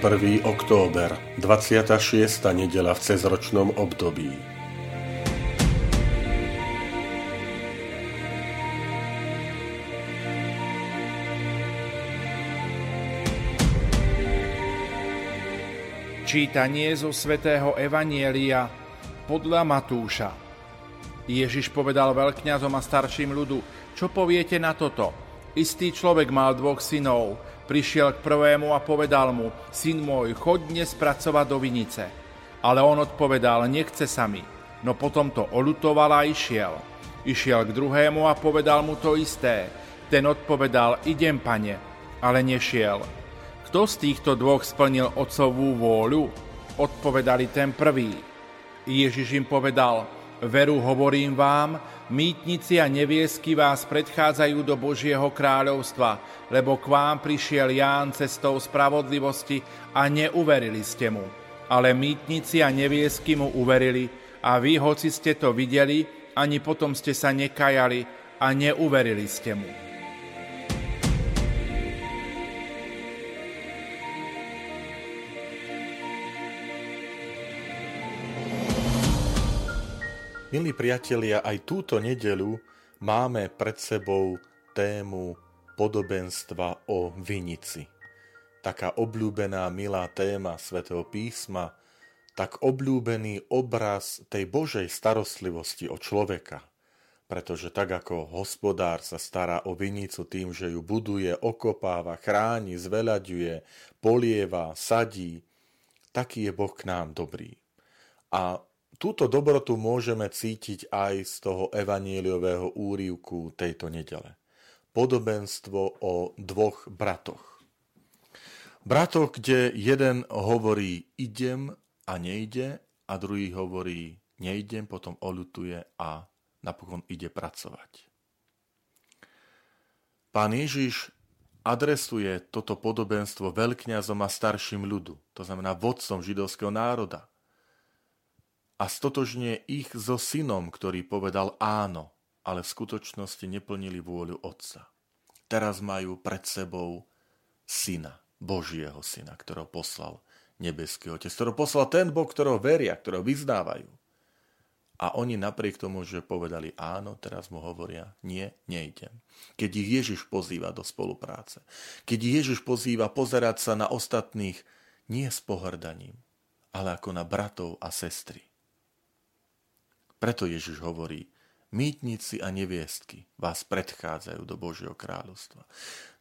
1. október, 26. nedela v cezročnom období. Čítanie zo svätého Evanielia podľa Matúša. Ježiš povedal veľkňazom a starším ľudu, čo poviete na toto? Istý človek mal dvoch synov, Prišiel k prvému a povedal mu, syn môj, choď dnes pracovať do vinice. Ale on odpovedal, nechce sa mi. No potom to olutoval a išiel. Išiel k druhému a povedal mu to isté. Ten odpovedal, idem, pane, ale nešiel. Kto z týchto dvoch splnil otcovú vôľu? Odpovedali ten prvý. Ježiš im povedal, Veru hovorím vám, mýtnici a neviesky vás predchádzajú do Božieho kráľovstva, lebo k vám prišiel Ján cestou spravodlivosti a neuverili ste mu. Ale mýtnici a neviesky mu uverili a vy, hoci ste to videli, ani potom ste sa nekajali a neuverili ste mu. Milí priatelia, aj túto nedelu máme pred sebou tému podobenstva o vinici. Taká obľúbená, milá téma svätého písma, tak obľúbený obraz tej Božej starostlivosti o človeka. Pretože tak ako hospodár sa stará o vinicu tým, že ju buduje, okopáva, chráni, zveľaďuje, polieva, sadí, taký je Boh k nám dobrý. A túto dobrotu môžeme cítiť aj z toho evaníliového úrivku tejto nedele. Podobenstvo o dvoch bratoch. Bratoch, kde jeden hovorí idem a nejde a druhý hovorí nejdem, potom olutuje a napokon ide pracovať. Pán Ježiš adresuje toto podobenstvo veľkňazom a starším ľudu, to znamená vodcom židovského národa a stotožne ich so synom, ktorý povedal áno, ale v skutočnosti neplnili vôľu otca. Teraz majú pred sebou syna, Božieho syna, ktorého poslal nebeský otec, ktorého poslal ten Boh, ktorého veria, ktorého vyznávajú. A oni napriek tomu, že povedali áno, teraz mu hovoria nie, nejdem. Keď ich Ježiš pozýva do spolupráce, keď Ježiš pozýva pozerať sa na ostatných nie s pohrdaním, ale ako na bratov a sestry. Preto Ježiš hovorí, mýtnici a neviestky vás predchádzajú do Božieho kráľovstva.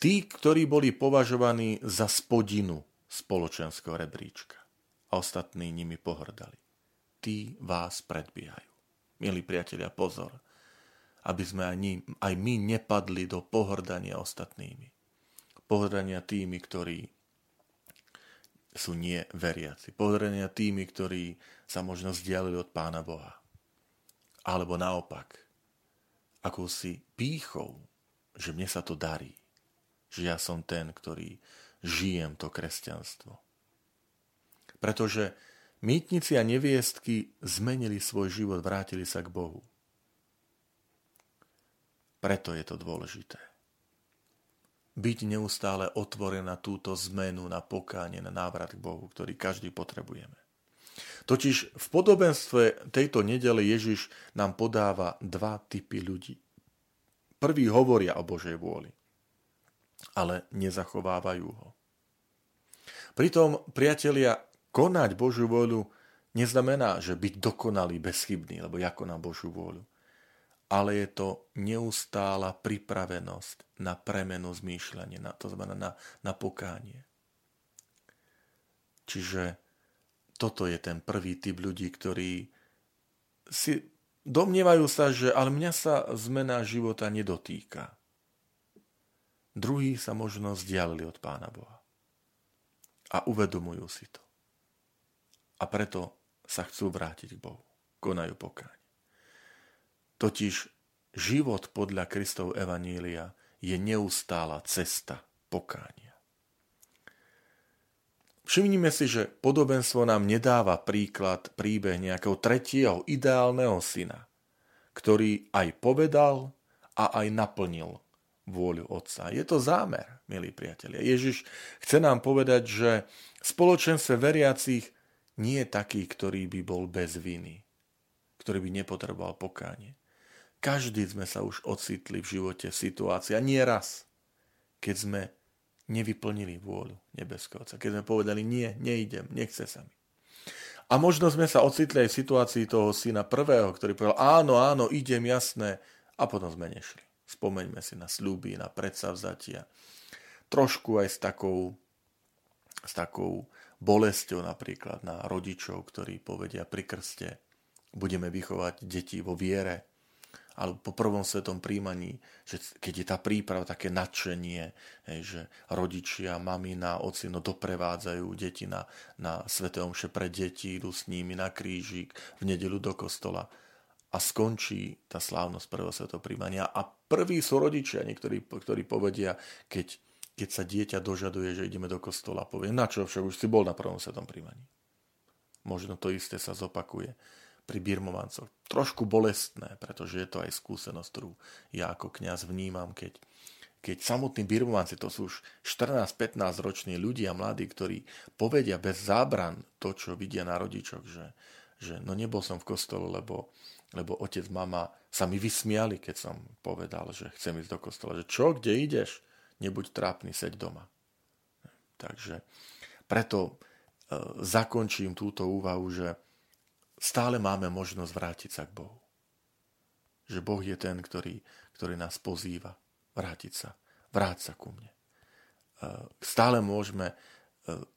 Tí, ktorí boli považovaní za spodinu spoločenského rebríčka a ostatní nimi pohrdali. Tí vás predbiehajú. Milí priatelia, pozor, aby sme ani, aj my nepadli do pohrdania ostatnými. Pohrdania tými, ktorí sú neveriaci. Pohrdania tými, ktorí sa možno vzdialili od Pána Boha alebo naopak, akousi pýchou, že mne sa to darí, že ja som ten, ktorý žijem to kresťanstvo. Pretože mýtnici a neviestky zmenili svoj život, vrátili sa k Bohu. Preto je to dôležité. Byť neustále otvorená túto zmenu na pokánie, na návrat k Bohu, ktorý každý potrebujeme. Totiž v podobenstve tejto nedele Ježiš nám podáva dva typy ľudí. Prvý hovoria o Božej vôli, ale nezachovávajú ho. Pritom, priatelia, konať Božiu vôľu neznamená, že byť dokonalý, bezchybný, lebo ja konám Božiu vôľu. Ale je to neustála pripravenosť na premenu zmýšľania, na, to znamená na, na pokánie. Čiže toto je ten prvý typ ľudí, ktorí si domnievajú sa, že ale mňa sa zmena života nedotýka. Druhí sa možno vzdialili od Pána Boha. A uvedomujú si to. A preto sa chcú vrátiť k Bohu. Konajú pokáň. Totiž život podľa Kristov Evanília je neustála cesta pokánia. Všimnime si, že podobenstvo nám nedáva príklad príbeh nejakého tretieho ideálneho syna, ktorý aj povedal a aj naplnil vôľu Otca. Je to zámer, milí priatelia. Ježiš chce nám povedať, že spoločenstve veriacich nie je taký, ktorý by bol bez viny, ktorý by nepotreboval pokánie. Každý sme sa už ocitli v živote v situácii, a nie raz, keď sme nevyplnili vôľu nebeského Otca. Keď sme povedali, nie, neidem, nechce sa mi. A možno sme sa ocitli aj v situácii toho syna prvého, ktorý povedal, áno, áno, idem, jasné, a potom sme nešli. Spomeňme si na sľuby, na predsavzatia. Trošku aj s takou, s takou bolesťou napríklad na rodičov, ktorí povedia pri krste, budeme vychovať deti vo viere, alebo po prvom svetom príjmaní, že keď je tá príprava, také nadšenie, že rodičia, mamina, ocino doprevádzajú deti na, na sveté omše pre deti, idú s nimi na krížik v nedelu do kostola. A skončí tá slávnosť prvého svetom príjmania. A prví sú rodičia, niektorí, ktorí povedia, keď, keď sa dieťa dožaduje, že ideme do kostola, povie, na čo však už si bol na prvom svetom príjmaní. Možno to isté sa zopakuje pri birmovancoch. Trošku bolestné, pretože je to aj skúsenosť, ktorú ja ako kňaz vnímam, keď, keď samotní birmovanci, to sú už 14-15 roční ľudia, mladí, ktorí povedia bez zábran to, čo vidia na rodičoch, že, že no nebol som v kostole, lebo, lebo otec, mama sa mi vysmiali, keď som povedal, že chcem ísť do kostola. Že čo, kde ideš? Nebuď trápny, seď doma. Takže preto e, zakončím túto úvahu, že stále máme možnosť vrátiť sa k Bohu. Že Boh je ten, ktorý, ktorý nás pozýva vrátiť sa. Vráť sa ku mne. E, stále môžeme e,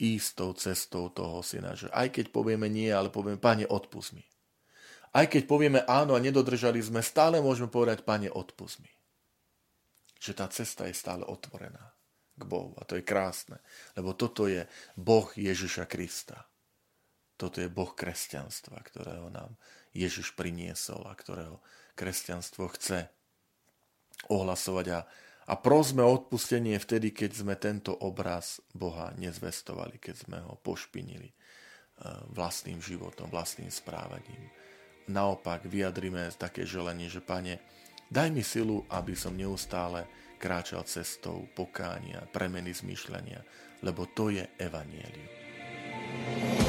ísť tou cestou toho syna, že aj keď povieme nie, ale povieme, pane, odpust mi. Aj keď povieme áno a nedodržali sme, stále môžeme povedať, pane, odpust mi. Že tá cesta je stále otvorená k Bohu. A to je krásne, lebo toto je Boh Ježiša Krista toto je Boh kresťanstva, ktorého nám Ježiš priniesol a ktorého kresťanstvo chce ohlasovať a, a prosme o odpustenie vtedy, keď sme tento obraz Boha nezvestovali, keď sme ho pošpinili e, vlastným životom, vlastným správaním. Naopak vyjadrime také želanie, že Pane, daj mi silu, aby som neustále kráčal cestou pokánia, premeny zmýšľania, lebo to je evanielium.